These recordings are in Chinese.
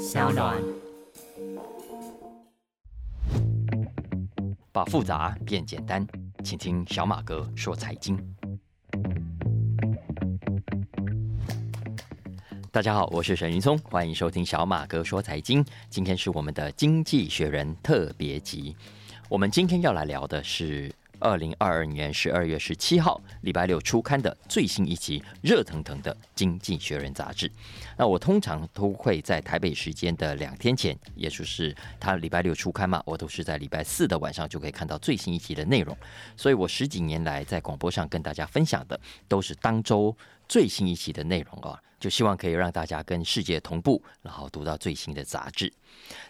小暖。把复杂变简单，请听小马哥说财经。大家好，我是沈云聪，欢迎收听小马哥说财经。今天是我们的《经济学人》特别集，我们今天要来聊的是。二零二二年十二月十七号，礼拜六出刊的最新一期热腾腾的《经济学人》杂志。那我通常都会在台北时间的两天前，也就是他礼拜六出刊嘛，我都是在礼拜四的晚上就可以看到最新一期的内容。所以我十几年来在广播上跟大家分享的，都是当周最新一期的内容啊。就希望可以让大家跟世界同步，然后读到最新的杂志。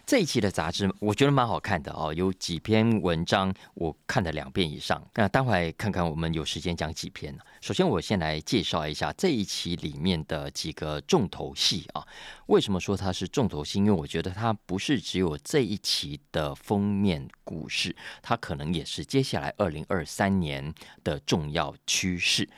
这一期的杂志我觉得蛮好看的哦，有几篇文章我看了两遍以上。那待会看看我们有时间讲几篇呢？首先我先来介绍一下这一期里面的几个重头戏啊。为什么说它是重头戏？因为我觉得它不是只有这一期的封面故事，它可能也是接下来二零二三年的重要趋势。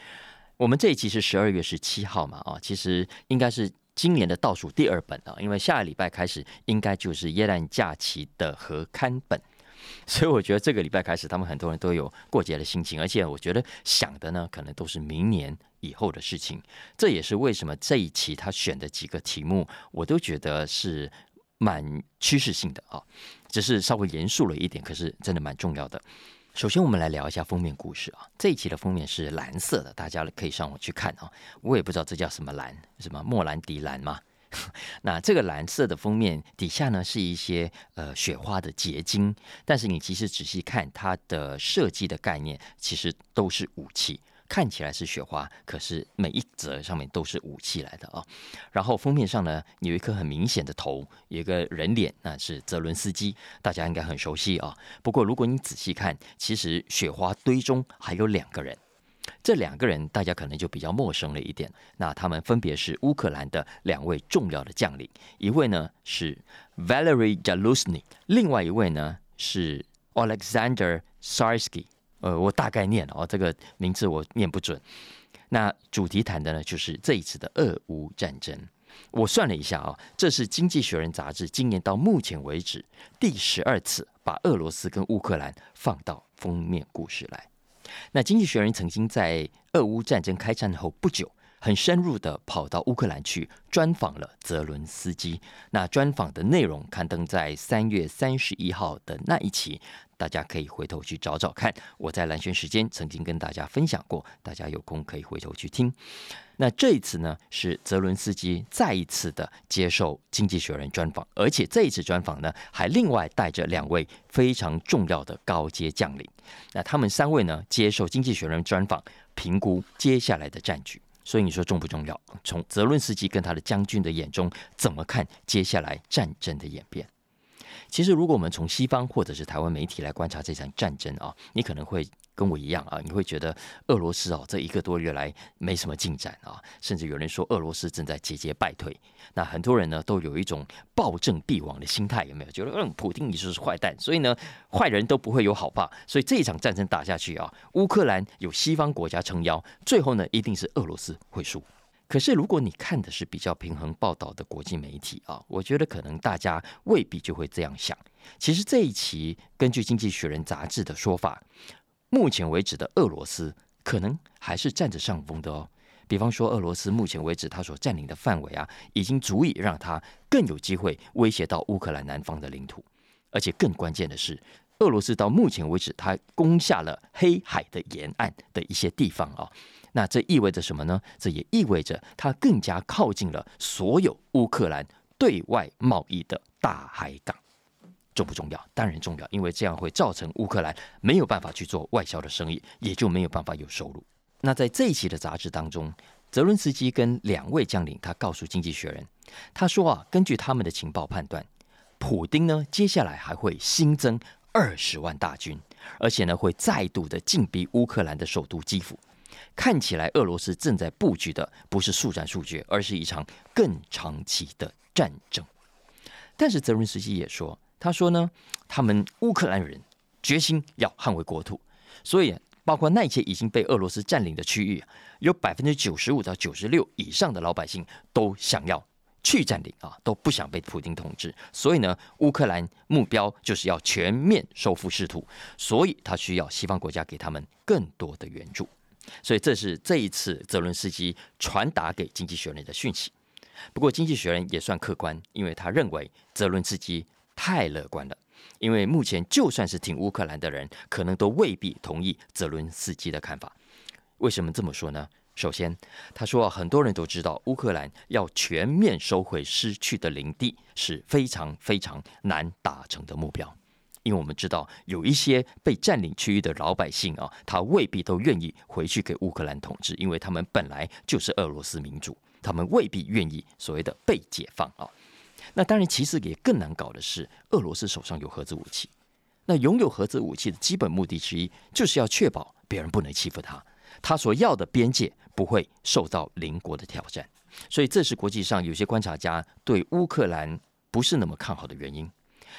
我们这一期是十二月十七号嘛，啊，其实应该是今年的倒数第二本啊，因为下个礼拜开始应该就是耶诞假期的合刊本，所以我觉得这个礼拜开始，他们很多人都有过节的心情，而且我觉得想的呢，可能都是明年以后的事情。这也是为什么这一期他选的几个题目，我都觉得是蛮趋势性的啊，只是稍微严肃了一点，可是真的蛮重要的。首先，我们来聊一下封面故事啊。这一期的封面是蓝色的，大家可以上网去看啊。我也不知道这叫什么蓝，什么莫兰迪蓝吗？那这个蓝色的封面底下呢，是一些呃雪花的结晶，但是你其实仔细看它的设计的概念，其实都是武器。看起来是雪花，可是每一则上面都是武器来的啊。然后封面上呢，有一颗很明显的头，有一个人脸，那是泽伦斯基，大家应该很熟悉啊。不过如果你仔细看，其实雪花堆中还有两个人，这两个人大家可能就比较陌生了一点。那他们分别是乌克兰的两位重要的将领，一位呢是 Valery Zaluzny，另外一位呢是 Alexander Sarsky。呃，我大概念哦，这个名字我念不准。那主题谈的呢，就是这一次的俄乌战争。我算了一下啊，这是《经济学人》杂志今年到目前为止第十二次把俄罗斯跟乌克兰放到封面故事来。那《经济学人》曾经在俄乌战争开战后不久。很深入的跑到乌克兰去专访了泽伦斯基。那专访的内容刊登在三月三十一号的那一期，大家可以回头去找找看。我在蓝轩时间曾经跟大家分享过，大家有空可以回头去听。那这一次呢，是泽伦斯基再一次的接受《经济学人》专访，而且这一次专访呢，还另外带着两位非常重要的高阶将领。那他们三位呢，接受《经济学人》专访，评估接下来的战局。所以你说重不重要？从泽伦斯基跟他的将军的眼中，怎么看接下来战争的演变？其实，如果我们从西方或者是台湾媒体来观察这场战争啊，你可能会。跟我一样啊，你会觉得俄罗斯哦，这一个多月来没什么进展啊，甚至有人说俄罗斯正在节节败退。那很多人呢都有一种暴政必亡的心态，有没有？觉得嗯，普京你就是坏蛋，所以呢，坏人都不会有好报。所以这一场战争打下去啊，乌克兰有西方国家撑腰，最后呢一定是俄罗斯会输。可是如果你看的是比较平衡报道的国际媒体啊，我觉得可能大家未必就会这样想。其实这一期根据《经济学人》杂志的说法。目前为止的俄罗斯可能还是占着上风的哦。比方说，俄罗斯目前为止他所占领的范围啊，已经足以让他更有机会威胁到乌克兰南方的领土。而且更关键的是，俄罗斯到目前为止，他攻下了黑海的沿岸的一些地方啊。那这意味着什么呢？这也意味着他更加靠近了所有乌克兰对外贸易的大海港。重不重要？当然重要，因为这样会造成乌克兰没有办法去做外销的生意，也就没有办法有收入。那在这一期的杂志当中，泽伦斯基跟两位将领，他告诉《经济学人》，他说啊，根据他们的情报判断，普丁呢接下来还会新增二十万大军，而且呢会再度的进逼乌克兰的首都基辅。看起来俄罗斯正在布局的不是速战速决，而是一场更长期的战争。但是泽伦斯基也说。他说呢，他们乌克兰人决心要捍卫国土，所以包括那些已经被俄罗斯占领的区域，有百分之九十五到九十六以上的老百姓都想要去占领啊，都不想被普京统治。所以呢，乌克兰目标就是要全面收复失土，所以他需要西方国家给他们更多的援助。所以这是这一次泽伦斯基传达给《经济学人》的讯息。不过，《经济学人》也算客观，因为他认为泽伦斯基太乐观了。因为目前就算是挺乌克兰的人，可能都未必同意泽伦斯基的看法。为什么这么说呢？首先，他说很多人都知道，乌克兰要全面收回失去的领地是非常非常难达成的目标。因为我们知道，有一些被占领区域的老百姓啊，他未必都愿意回去给乌克兰统治，因为他们本来就是俄罗斯民主，他们未必愿意所谓的被解放啊。那当然，其实也更难搞的是，俄罗斯手上有核子武器。那拥有核子武器的基本目的之一，就是要确保别人不能欺负他，他所要的边界不会受到邻国的挑战。所以，这是国际上有些观察家对乌克兰不是那么看好的原因。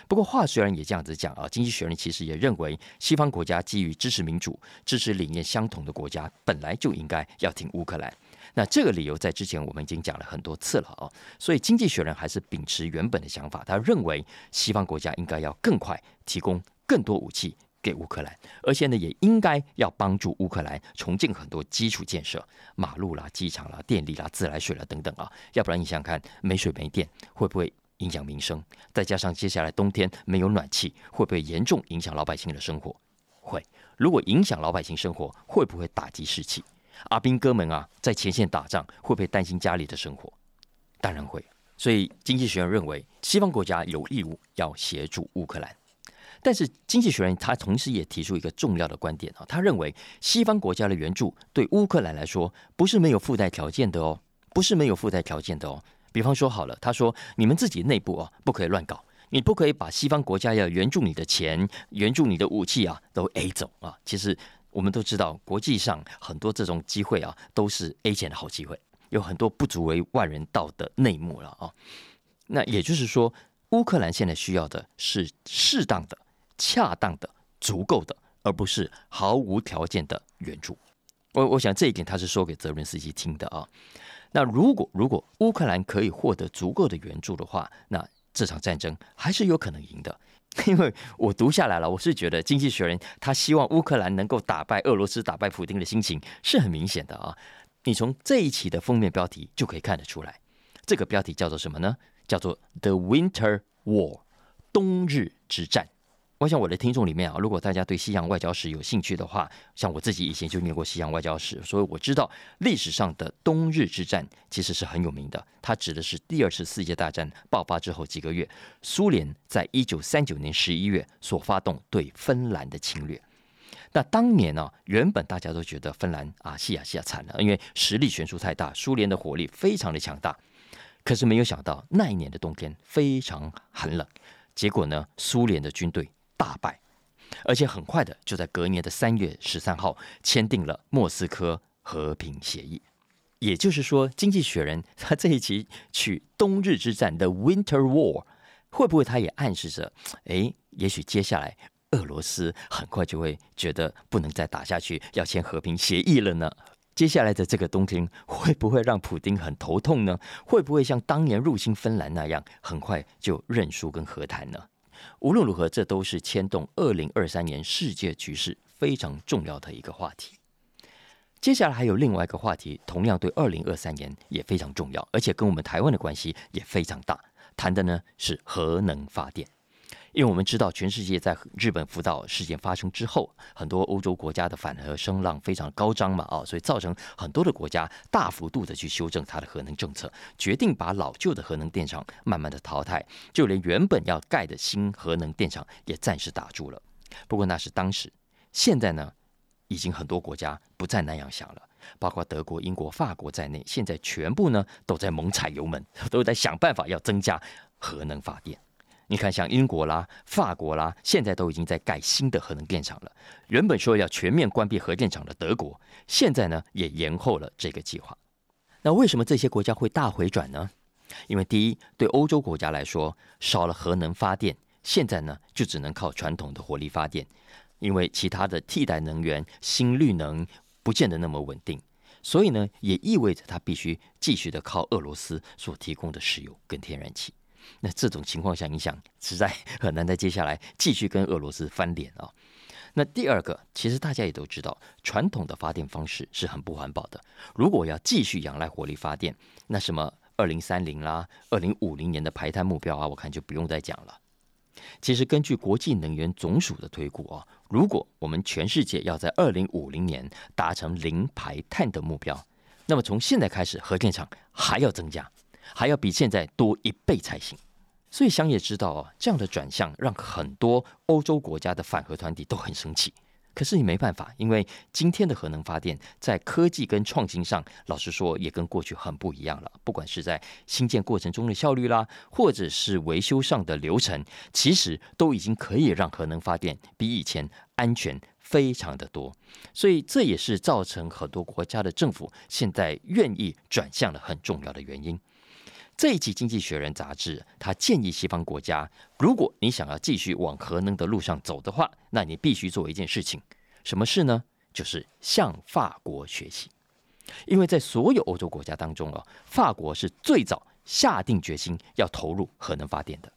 不过，话虽然也这样子讲啊，经济学人其实也认为，西方国家基于支持民主、支持理念相同的国家，本来就应该要挺乌克兰。那这个理由在之前我们已经讲了很多次了啊，所以经济学人还是秉持原本的想法，他认为西方国家应该要更快提供更多武器给乌克兰，而且呢也应该要帮助乌克兰重建很多基础建设，马路啦、机场啦、电力啦、自来水啦等等啊，要不然你想想看，没水没电会不会影响民生？再加上接下来冬天没有暖气，会不会严重影响老百姓的生活？会。如果影响老百姓生活，会不会打击士气？阿兵哥们啊，在前线打仗，会不会担心家里的生活？当然会。所以，经济学人认为，西方国家有义务要协助乌克兰。但是，经济学人他同时也提出一个重要的观点啊，他认为西方国家的援助对乌克兰来说，不是没有附带条件的哦，不是没有附带条件的哦。比方说，好了，他说，你们自己内部啊，不可以乱搞，你不可以把西方国家要援助你的钱、援助你的武器啊，都 A 走啊。其实。我们都知道，国际上很多这种机会啊，都是 A 钱的好机会，有很多不足为外人道的内幕了啊。那也就是说，乌克兰现在需要的是适当的、恰当的、足够的，而不是毫无条件的援助。我我想这一点他是说给泽伦斯基听的啊。那如果如果乌克兰可以获得足够的援助的话，那这场战争还是有可能赢的。因为我读下来了，我是觉得《经济学人》他希望乌克兰能够打败俄罗斯、打败普京的心情是很明显的啊。你从这一期的封面标题就可以看得出来，这个标题叫做什么呢？叫做《The Winter War》冬日之战。我想我的听众里面啊，如果大家对西洋外交史有兴趣的话，像我自己以前就念过西洋外交史，所以我知道历史上的冬日之战其实是很有名的。它指的是第二次世界大战爆发之后几个月，苏联在一九三九年十一月所发动对芬兰的侵略。那当年呢，原本大家都觉得芬兰啊，西亚西亚惨了，因为实力悬殊太大，苏联的火力非常的强大。可是没有想到那一年的冬天非常寒冷，结果呢，苏联的军队。大败，而且很快的就在隔年的三月十三号签订了莫斯科和平协议。也就是说，《经济学人》他这一期取冬日之战的 Winter War，会不会他也暗示着，哎，也许接下来俄罗斯很快就会觉得不能再打下去，要签和平协议了呢？接下来的这个冬天会不会让普京很头痛呢？会不会像当年入侵芬兰那样，很快就认输跟和谈呢？无论如何，这都是牵动二零二三年世界局势非常重要的一个话题。接下来还有另外一个话题，同样对二零二三年也非常重要，而且跟我们台湾的关系也非常大。谈的呢是核能发电。因为我们知道，全世界在日本福岛事件发生之后，很多欧洲国家的反核声浪非常高涨嘛，啊，所以造成很多的国家大幅度的去修正它的核能政策，决定把老旧的核能电厂慢慢的淘汰，就连原本要盖的新核能电厂也暂时打住了。不过那是当时，现在呢，已经很多国家不再那样想了，包括德国、英国、法国在内，现在全部呢都在猛踩油门，都在想办法要增加核能发电。你看，像英国啦、法国啦，现在都已经在盖新的核能电厂了。原本说要全面关闭核电厂的德国，现在呢也延后了这个计划。那为什么这些国家会大回转呢？因为第一，对欧洲国家来说，少了核能发电，现在呢就只能靠传统的火力发电，因为其他的替代能源、新绿能不见得那么稳定。所以呢，也意味着它必须继续的靠俄罗斯所提供的石油跟天然气。那这种情况下，影响实在 很难在接下来继续跟俄罗斯翻脸啊。那第二个，其实大家也都知道，传统的发电方式是很不环保的。如果要继续仰赖火力发电，那什么二零三零啦、二零五零年的排碳目标啊，我看就不用再讲了。其实根据国际能源总署的推估啊，如果我们全世界要在二零五零年达成零排碳的目标，那么从现在开始，核电厂还要增加，还要比现在多一倍才行。所以想也知道啊，这样的转向让很多欧洲国家的反核团体都很生气。可是你没办法，因为今天的核能发电在科技跟创新上，老实说也跟过去很不一样了。不管是在新建过程中的效率啦，或者是维修上的流程，其实都已经可以让核能发电比以前安全非常的多。所以这也是造成很多国家的政府现在愿意转向的很重要的原因。这一期《经济学人》杂志，他建议西方国家，如果你想要继续往核能的路上走的话，那你必须做一件事情，什么事呢？就是向法国学习，因为在所有欧洲国家当中啊，法国是最早下定决心要投入核能发电的。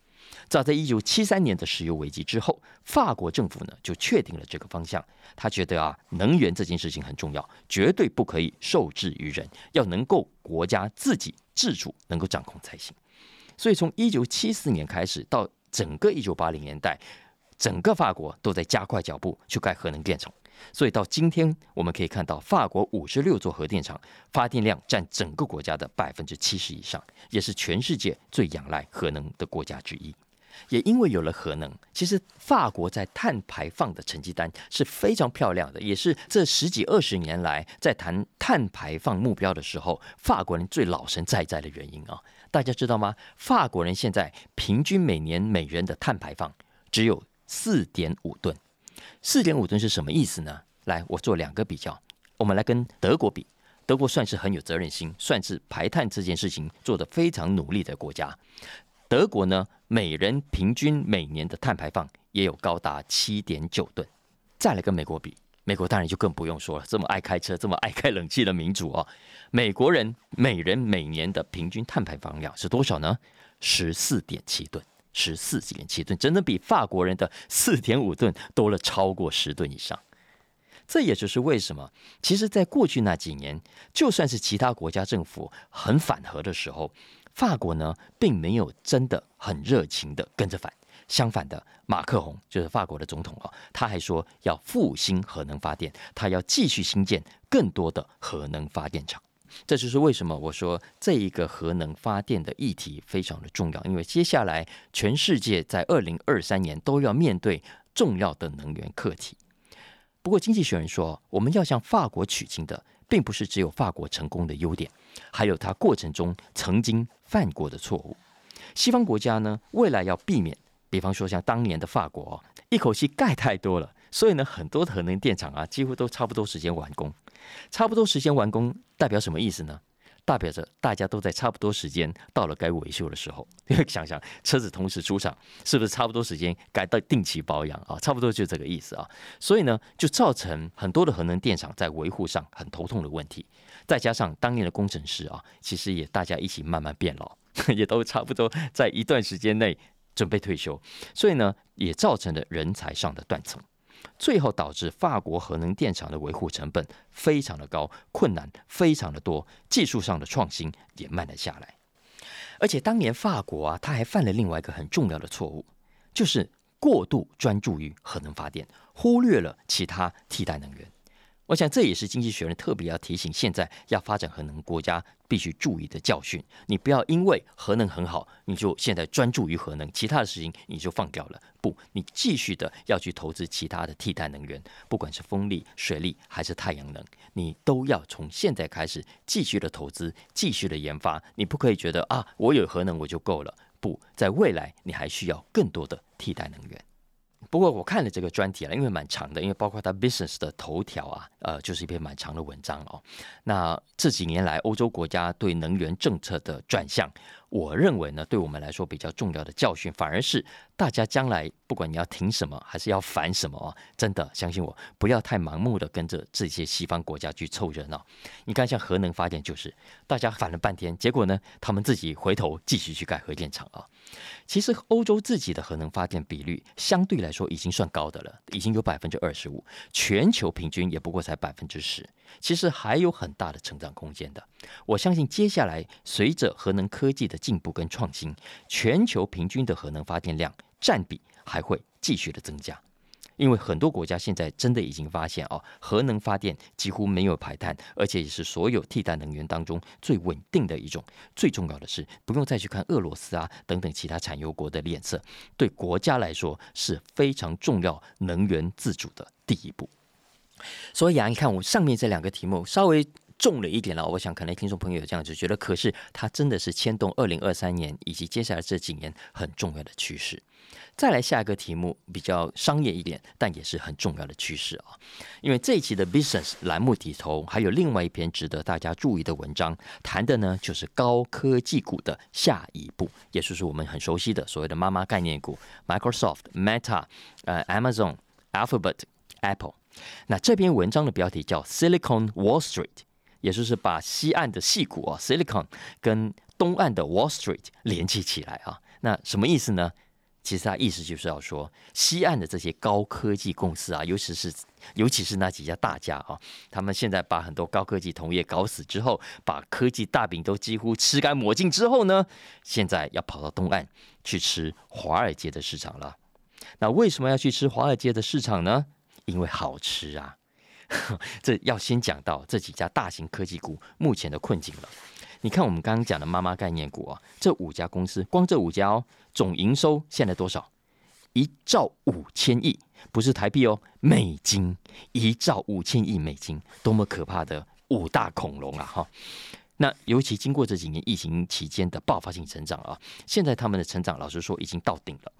早在一九七三年的石油危机之后，法国政府呢就确定了这个方向。他觉得啊，能源这件事情很重要，绝对不可以受制于人，要能够国家自己自主，能够掌控才行。所以从一九七四年开始到整个一九八零年代，整个法国都在加快脚步去盖核能电厂。所以到今天，我们可以看到法国五十六座核电厂发电量占整个国家的百分之七十以上，也是全世界最仰赖核能的国家之一。也因为有了核能，其实法国在碳排放的成绩单是非常漂亮的，也是这十几二十年来在谈碳排放目标的时候，法国人最老神在在的原因啊！大家知道吗？法国人现在平均每年每人的碳排放只有四点五吨，四点五吨是什么意思呢？来，我做两个比较，我们来跟德国比，德国算是很有责任心，算是排碳这件事情做得非常努力的国家。德国呢，每人平均每年的碳排放也有高达七点九吨。再来跟美国比，美国当然就更不用说了，这么爱开车、这么爱开冷气的民主哦，美国人每人每年的平均碳排放量是多少呢？十四点七吨，十四点七吨，真的比法国人的四点五吨多了超过十吨以上。这也就是为什么，其实，在过去那几年，就算是其他国家政府很反核的时候。法国呢，并没有真的很热情的跟着反，相反的，马克宏就是法国的总统啊，他还说要复兴核能发电，他要继续新建更多的核能发电厂。这就是为什么我说这一个核能发电的议题非常的重要，因为接下来全世界在二零二三年都要面对重要的能源课题。不过，经济学人说，我们要向法国取经的。并不是只有法国成功的优点，还有它过程中曾经犯过的错误。西方国家呢，未来要避免，比方说像当年的法国，一口气盖太多了，所以呢，很多的核能电厂啊，几乎都差不多时间完工。差不多时间完工代表什么意思呢？代表着大家都在差不多时间到了该维修的时候，因为想想车子同时出厂，是不是差不多时间该到定期保养啊？差不多就这个意思啊。所以呢，就造成很多的核能电厂在维护上很头痛的问题。再加上当年的工程师啊，其实也大家一起慢慢变老，也都差不多在一段时间内准备退休，所以呢，也造成了人才上的断层。最后导致法国核能电厂的维护成本非常的高，困难非常的多，技术上的创新也慢了下来。而且当年法国啊，他还犯了另外一个很重要的错误，就是过度专注于核能发电，忽略了其他替代能源。我想这也是经济学人特别要提醒现在要发展核能国家必须注意的教训。你不要因为核能很好，你就现在专注于核能，其他的事情你就放掉了。不，你继续的要去投资其他的替代能源，不管是风力、水力还是太阳能，你都要从现在开始继续的投资，继续的研发。你不可以觉得啊，我有核能我就够了。不在未来，你还需要更多的替代能源。不过我看了这个专题了，因为蛮长的，因为包括它 business 的头条啊，呃，就是一篇蛮长的文章哦。那这几年来，欧洲国家对能源政策的转向，我认为呢，对我们来说比较重要的教训，反而是大家将来不管你要停什么，还是要反什么啊，真的相信我，不要太盲目的跟着这些西方国家去凑热闹。你看，像核能发电，就是大家反了半天，结果呢，他们自己回头继续去盖核电厂啊。其实欧洲自己的核能发电比率相对来说已经算高的了，已经有百分之二十五，全球平均也不过才百分之十，其实还有很大的成长空间的。我相信接下来随着核能科技的进步跟创新，全球平均的核能发电量占比还会继续的增加。因为很多国家现在真的已经发现哦，核能发电几乎没有排碳，而且也是所有替代能源当中最稳定的一种。最重要的是，不用再去看俄罗斯啊等等其他产油国的脸色，对国家来说是非常重要能源自主的第一步。所以啊，你看我上面这两个题目稍微重了一点了，我想可能听众朋友这样子觉得，可是它真的是牵动二零二三年以及接下来这几年很重要的趋势。再来下一个题目比较商业一点，但也是很重要的趋势啊。因为这一期的 Business 栏目底头还有另外一篇值得大家注意的文章，谈的呢就是高科技股的下一步，也就是我们很熟悉的所谓的妈妈概念股，Microsoft、Meta、呃 Amazon、Alphabet、Apple。那这篇文章的标题叫 Silicon Wall Street，也就是把西岸的细谷啊 Silicon 跟东岸的 Wall Street 连接起来啊。那什么意思呢？其实他意思就是要说，西岸的这些高科技公司啊，尤其是尤其是那几家大家啊，他们现在把很多高科技同业搞死之后，把科技大饼都几乎吃干抹净之后呢，现在要跑到东岸去吃华尔街的市场了。那为什么要去吃华尔街的市场呢？因为好吃啊！这要先讲到这几家大型科技股目前的困境了。你看，我们刚刚讲的妈妈概念股啊，这五家公司，光这五家哦，总营收现在多少？一兆五千亿，不是台币哦，美金，一兆五千亿美金，多么可怕的五大恐龙啊！哈，那尤其经过这几年疫情期间的爆发性成长啊，现在他们的成长，老实说已经到顶了。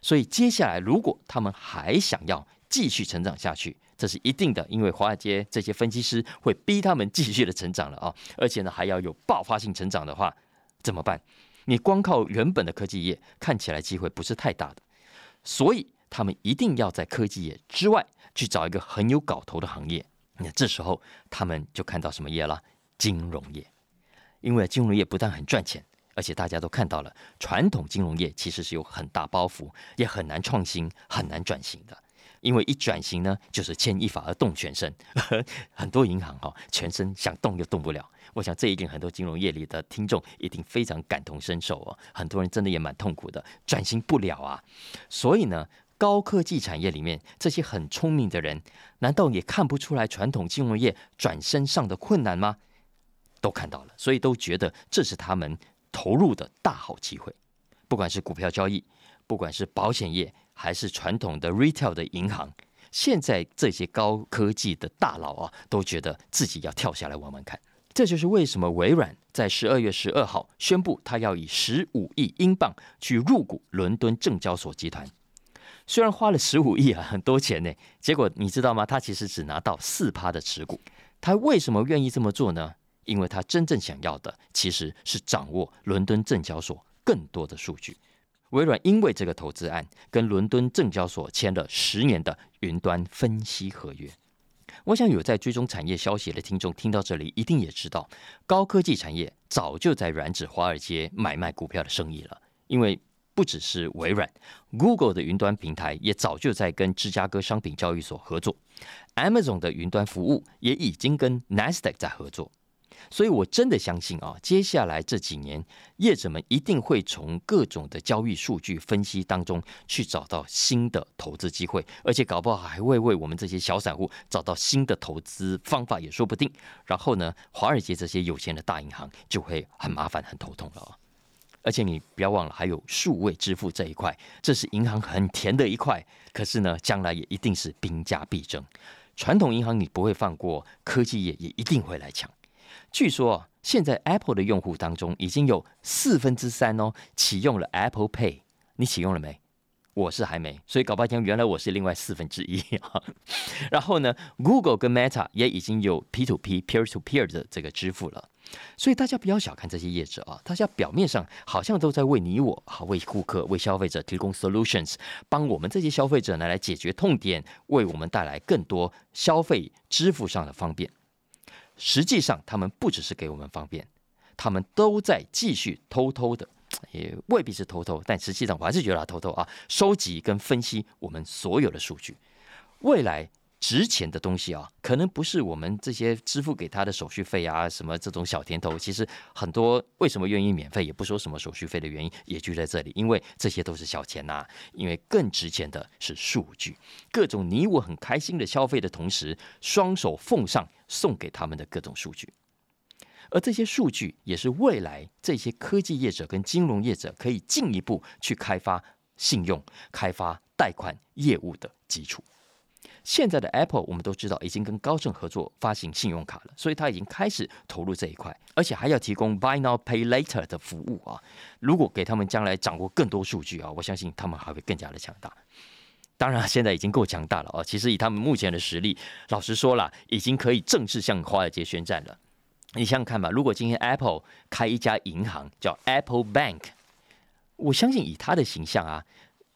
所以接下来，如果他们还想要继续成长下去，这是一定的，因为华尔街这些分析师会逼他们继续的成长了啊！而且呢，还要有爆发性成长的话，怎么办？你光靠原本的科技业看起来机会不是太大的，所以他们一定要在科技业之外去找一个很有搞头的行业。那这时候他们就看到什么业了？金融业，因为金融业不但很赚钱，而且大家都看到了，传统金融业其实是有很大包袱，也很难创新、很难转型的。因为一转型呢，就是牵一发而动全身，很多银行哈，全身想动又动不了。我想这一点很多金融业里的听众一定非常感同身受哦。很多人真的也蛮痛苦的，转型不了啊。所以呢，高科技产业里面这些很聪明的人，难道也看不出来传统金融业转身上的困难吗？都看到了，所以都觉得这是他们投入的大好机会。不管是股票交易，不管是保险业。还是传统的 retail 的银行，现在这些高科技的大佬啊，都觉得自己要跳下来玩玩看。这就是为什么微软在十二月十二号宣布，他要以十五亿英镑去入股伦敦证交所集团。虽然花了十五亿啊，很多钱呢，结果你知道吗？他其实只拿到四趴的持股。他为什么愿意这么做呢？因为他真正想要的其实是掌握伦敦证交所更多的数据。微软因为这个投资案，跟伦敦证交所签了十年的云端分析合约。我想有在追踪产业消息的听众听到这里，一定也知道，高科技产业早就在染指华尔街买卖股票的生意了。因为不只是微软，Google 的云端平台也早就在跟芝加哥商品交易所合作，Amazon 的云端服务也已经跟 Nasdaq 在合作。所以，我真的相信啊，接下来这几年，业者们一定会从各种的交易数据分析当中去找到新的投资机会，而且搞不好还会为我们这些小散户找到新的投资方法，也说不定。然后呢，华尔街这些有钱的大银行就会很麻烦、很头痛了。而且你不要忘了，还有数位支付这一块，这是银行很甜的一块。可是呢，将来也一定是兵家必争。传统银行你不会放过，科技业也一定会来抢。据说现在 Apple 的用户当中已经有四分之三哦启用了 Apple Pay，你启用了没？我是还没，所以搞半天原来我是另外四分之一啊。然后呢，Google 跟 Meta 也已经有 P to P peer to peer 的这个支付了。所以大家不要小看这些业者啊，大家表面上好像都在为你我好为顾客、为消费者提供 solutions，帮我们这些消费者呢来解决痛点，为我们带来更多消费支付上的方便。实际上，他们不只是给我们方便，他们都在继续偷偷的，也未必是偷偷，但实际上我还是觉得他偷偷啊，收集跟分析我们所有的数据，未来。值钱的东西啊，可能不是我们这些支付给他的手续费啊，什么这种小甜头。其实很多为什么愿意免费，也不说什么手续费的原因，也就在这里，因为这些都是小钱呐。因为更值钱的是数据，各种你我很开心的消费的同时，双手奉上送给他们的各种数据，而这些数据也是未来这些科技业者跟金融业者可以进一步去开发信用、开发贷款业务的基础。现在的 Apple 我们都知道已经跟高盛合作发行信用卡了，所以他已经开始投入这一块，而且还要提供 Buy Now Pay Later 的服务啊。如果给他们将来掌握更多数据啊，我相信他们还会更加的强大。当然，现在已经够强大了啊。其实以他们目前的实力，老实说了，已经可以正式向华尔街宣战了。你想想看吧，如果今天 Apple 开一家银行叫 Apple Bank，我相信以他的形象啊，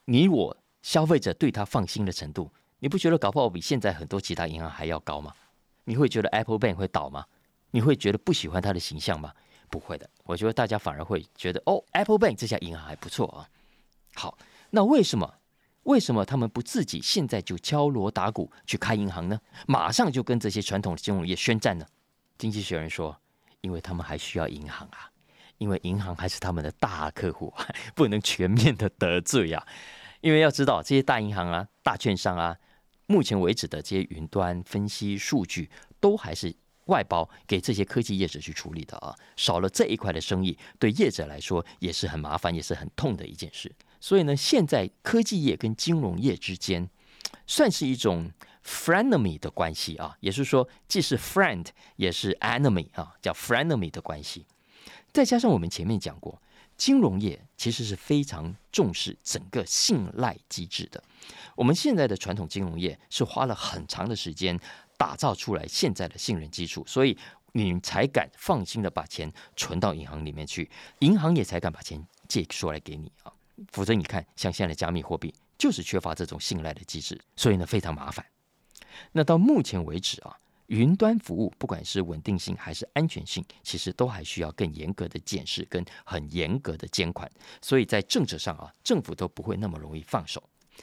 你我消费者对他放心的程度。你不觉得搞不好比现在很多其他银行还要高吗？你会觉得 Apple Bank 会倒吗？你会觉得不喜欢它的形象吗？不会的，我觉得大家反而会觉得哦，Apple Bank 这家银行还不错啊。好，那为什么为什么他们不自己现在就敲锣打鼓去开银行呢？马上就跟这些传统的金融业宣战呢？经济学人说，因为他们还需要银行啊，因为银行还是他们的大客户，不能全面的得罪呀。因为要知道这些大银行啊、大券商啊。目前为止的这些云端分析数据，都还是外包给这些科技业者去处理的啊。少了这一块的生意，对业者来说也是很麻烦，也是很痛的一件事。所以呢，现在科技业跟金融业之间，算是一种 frenemy 的关系啊，也是说既是 friend 也是 enemy 啊，叫 frenemy 的关系。再加上我们前面讲过。金融业其实是非常重视整个信赖机制的。我们现在的传统金融业是花了很长的时间打造出来现在的信任基础，所以你才敢放心的把钱存到银行里面去，银行也才敢把钱借出来给你啊。否则你看，像现在的加密货币就是缺乏这种信赖的机制，所以呢非常麻烦。那到目前为止啊。云端服务不管是稳定性还是安全性，其实都还需要更严格的检视跟很严格的监管，所以在政策上啊，政府都不会那么容易放手。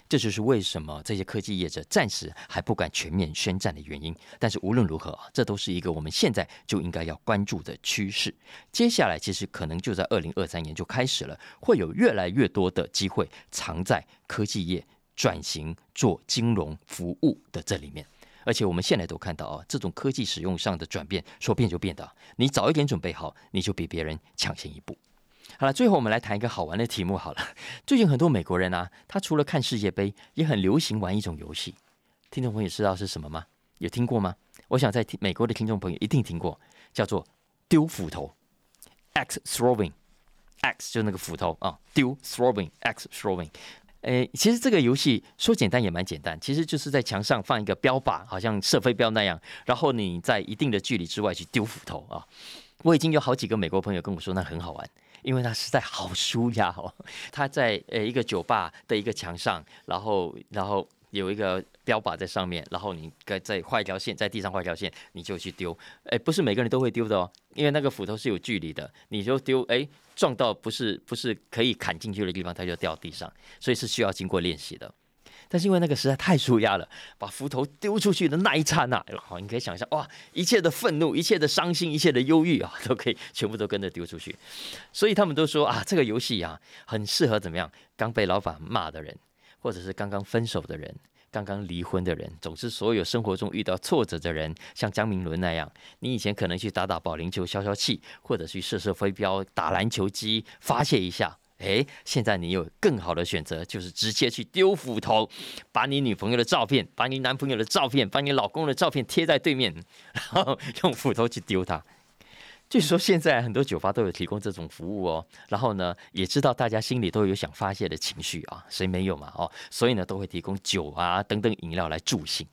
这就是为什么这些科技业者暂时还不敢全面宣战的原因。但是无论如何啊，这都是一个我们现在就应该要关注的趋势。接下来其实可能就在二零二三年就开始了，会有越来越多的机会藏在科技业转型做金融服务的这里面。而且我们现在都看到啊，这种科技使用上的转变，说变就变的。你早一点准备好，你就比别人抢先一步。好了，最后我们来谈一个好玩的题目。好了，最近很多美国人啊，他除了看世界杯，也很流行玩一种游戏。听众朋友知道是什么吗？有听过吗？我想在美国的听众朋友一定听过，叫做丢斧头，X throwing，X 就那个斧头啊，丢 throwing，X throwing。诶，其实这个游戏说简单也蛮简单，其实就是在墙上放一个标靶，好像射飞镖那样，然后你在一定的距离之外去丢斧头啊。我已经有好几个美国朋友跟我说那很好玩，因为它实在好舒压哦。他在呃一个酒吧的一个墙上，然后然后有一个标靶在上面，然后你该再画一条线，在地上画一条线，你就去丢。哎，不是每个人都会丢的哦，因为那个斧头是有距离的，你就丢哎。撞到不是不是可以砍进去的地方，它就掉地上，所以是需要经过练习的。但是因为那个实在太舒压了，把斧头丢出去的那一刹那，好，你可以想象，哇，一切的愤怒、一切的伤心、一切的忧郁啊，都可以全部都跟着丢出去。所以他们都说啊，这个游戏啊，很适合怎么样？刚被老板骂的人，或者是刚刚分手的人。刚刚离婚的人，总之所有生活中遇到挫折的人，像江明伦那样，你以前可能去打打保龄球消消气，或者去射射飞镖、打篮球机发泄一下。诶，现在你有更好的选择，就是直接去丢斧头，把你女朋友的照片、把你男朋友的照片、把你老公的照片贴在对面，然后用斧头去丢他。据说现在很多酒吧都有提供这种服务哦，然后呢，也知道大家心里都有想发泄的情绪啊，谁没有嘛？哦，所以呢，都会提供酒啊等等饮料来助兴。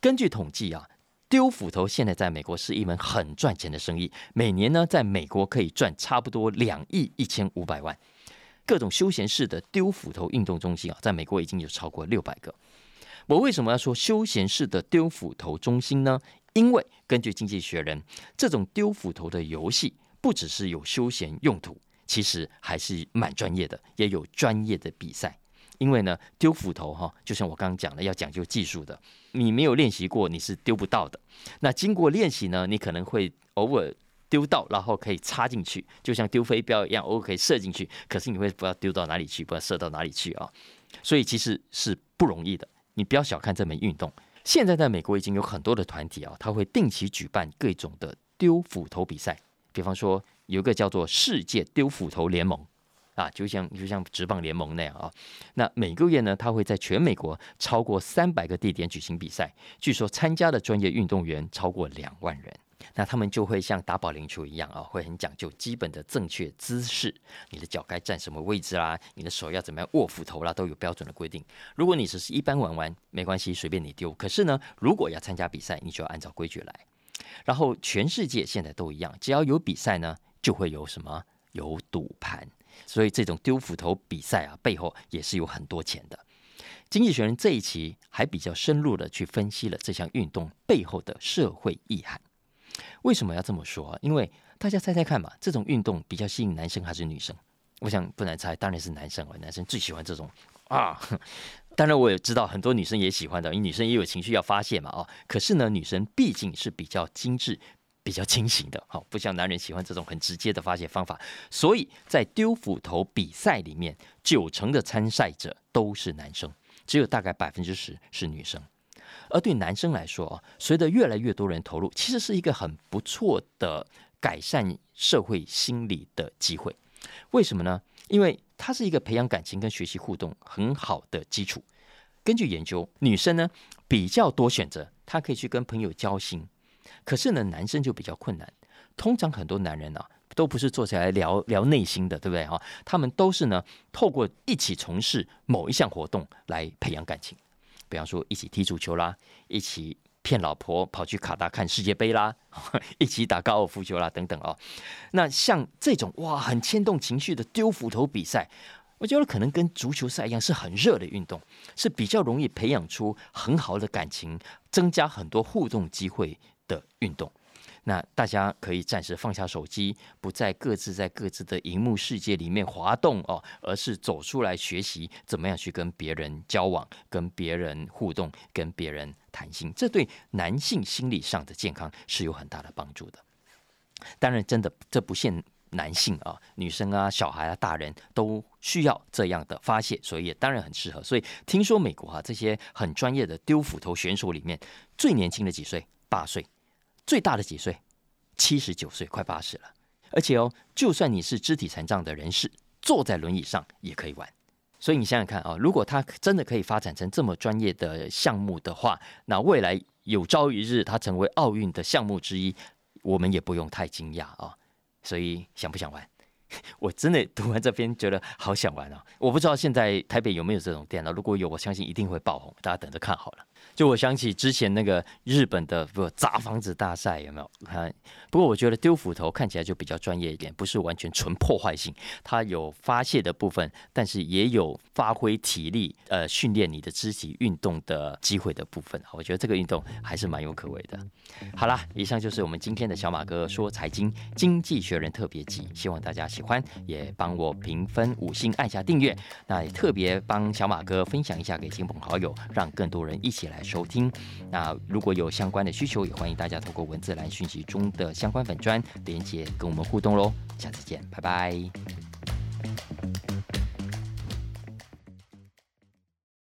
根据统计啊，丢斧头现在在美国是一门很赚钱的生意，每年呢，在美国可以赚差不多两亿一千五百万。各种休闲式的丢斧头运动中心啊，在美国已经有超过六百个。我为什么要说休闲式的丢斧头中心呢？因为根据《经济学人》，这种丢斧头的游戏不只是有休闲用途，其实还是蛮专业的，也有专业的比赛。因为呢，丢斧头哈，就像我刚刚讲的，要讲究技术的。你没有练习过，你是丢不到的。那经过练习呢，你可能会偶尔丢到，然后可以插进去，就像丢飞镖一样，偶尔可以射进去。可是你会不知道丢到哪里去，不知道射到哪里去啊。所以其实是不容易的。你不要小看这门运动。现在在美国已经有很多的团体啊，他会定期举办各种的丢斧头比赛。比方说，有一个叫做世界丢斧头联盟。啊，就像就像职棒联盟那样啊，那每个月呢，他会在全美国超过三百个地点举行比赛，据说参加的专业运动员超过两万人。那他们就会像打保龄球一样啊，会很讲究基本的正确姿势，你的脚该站什么位置啦，你的手要怎么样握斧头啦，都有标准的规定。如果你只是一般玩玩，没关系，随便你丢。可是呢，如果要参加比赛，你就要按照规矩来。然后全世界现在都一样，只要有比赛呢，就会有什么有赌盘。所以这种丢斧头比赛啊，背后也是有很多钱的。经济学人这一期还比较深入的去分析了这项运动背后的社会意涵。为什么要这么说？因为大家猜猜看嘛，这种运动比较吸引男生还是女生？我想不难猜，当然是男生了。男生最喜欢这种啊。当然我也知道很多女生也喜欢的，因为女生也有情绪要发泄嘛。哦，可是呢，女生毕竟是比较精致。比较清醒的，好，不像男人喜欢这种很直接的发泄方法，所以在丢斧头比赛里面，九成的参赛者都是男生，只有大概百分之十是女生。而对男生来说啊，随着越来越多人投入，其实是一个很不错的改善社会心理的机会。为什么呢？因为它是一个培养感情跟学习互动很好的基础。根据研究，女生呢比较多选择，她可以去跟朋友交心。可是呢，男生就比较困难。通常很多男人啊，都不是坐下来聊聊内心的，对不对哈？他们都是呢，透过一起从事某一项活动来培养感情。比方说，一起踢足球啦，一起骗老婆跑去卡达看世界杯啦，一起打高尔夫球啦，等等哦。那像这种哇，很牵动情绪的丢斧头比赛，我觉得可能跟足球赛一样，是很热的运动，是比较容易培养出很好的感情，增加很多互动机会。的运动，那大家可以暂时放下手机，不再各自在各自的荧幕世界里面滑动哦，而是走出来学习怎么样去跟别人交往、跟别人互动、跟别人谈心，这对男性心理上的健康是有很大的帮助的。当然，真的这不限男性啊，女生啊、小孩啊、大人都需要这样的发泄，所以也当然很适合。所以听说美国啊，这些很专业的丢斧头选手里面，最年轻的几岁？八岁。最大的几岁？七十九岁，快八十了。而且哦，就算你是肢体残障的人士，坐在轮椅上也可以玩。所以你想想看啊，如果他真的可以发展成这么专业的项目的话，那未来有朝一日他成为奥运的项目之一，我们也不用太惊讶啊。所以想不想玩？我真的读完这篇觉得好想玩啊！我不知道现在台北有没有这种店了，如果有，我相信一定会爆红，大家等着看好了。就我想起之前那个日本的不砸房子大赛有没有？看，不过我觉得丢斧头看起来就比较专业一点，不是完全纯破坏性，它有发泄的部分，但是也有发挥体力、呃训练你的肢体运动的机会的部分。我觉得这个运动还是蛮有可为的。好啦，以上就是我们今天的小马哥说财经经济学人特别集，希望大家喜欢，也帮我评分五星，按下订阅。那也特别帮小马哥分享一下给亲朋好友，让更多人一起来。收听，那如果有相关的需求，也欢迎大家透过文字栏讯息中的相关粉砖连接跟我们互动喽。下次见，拜拜。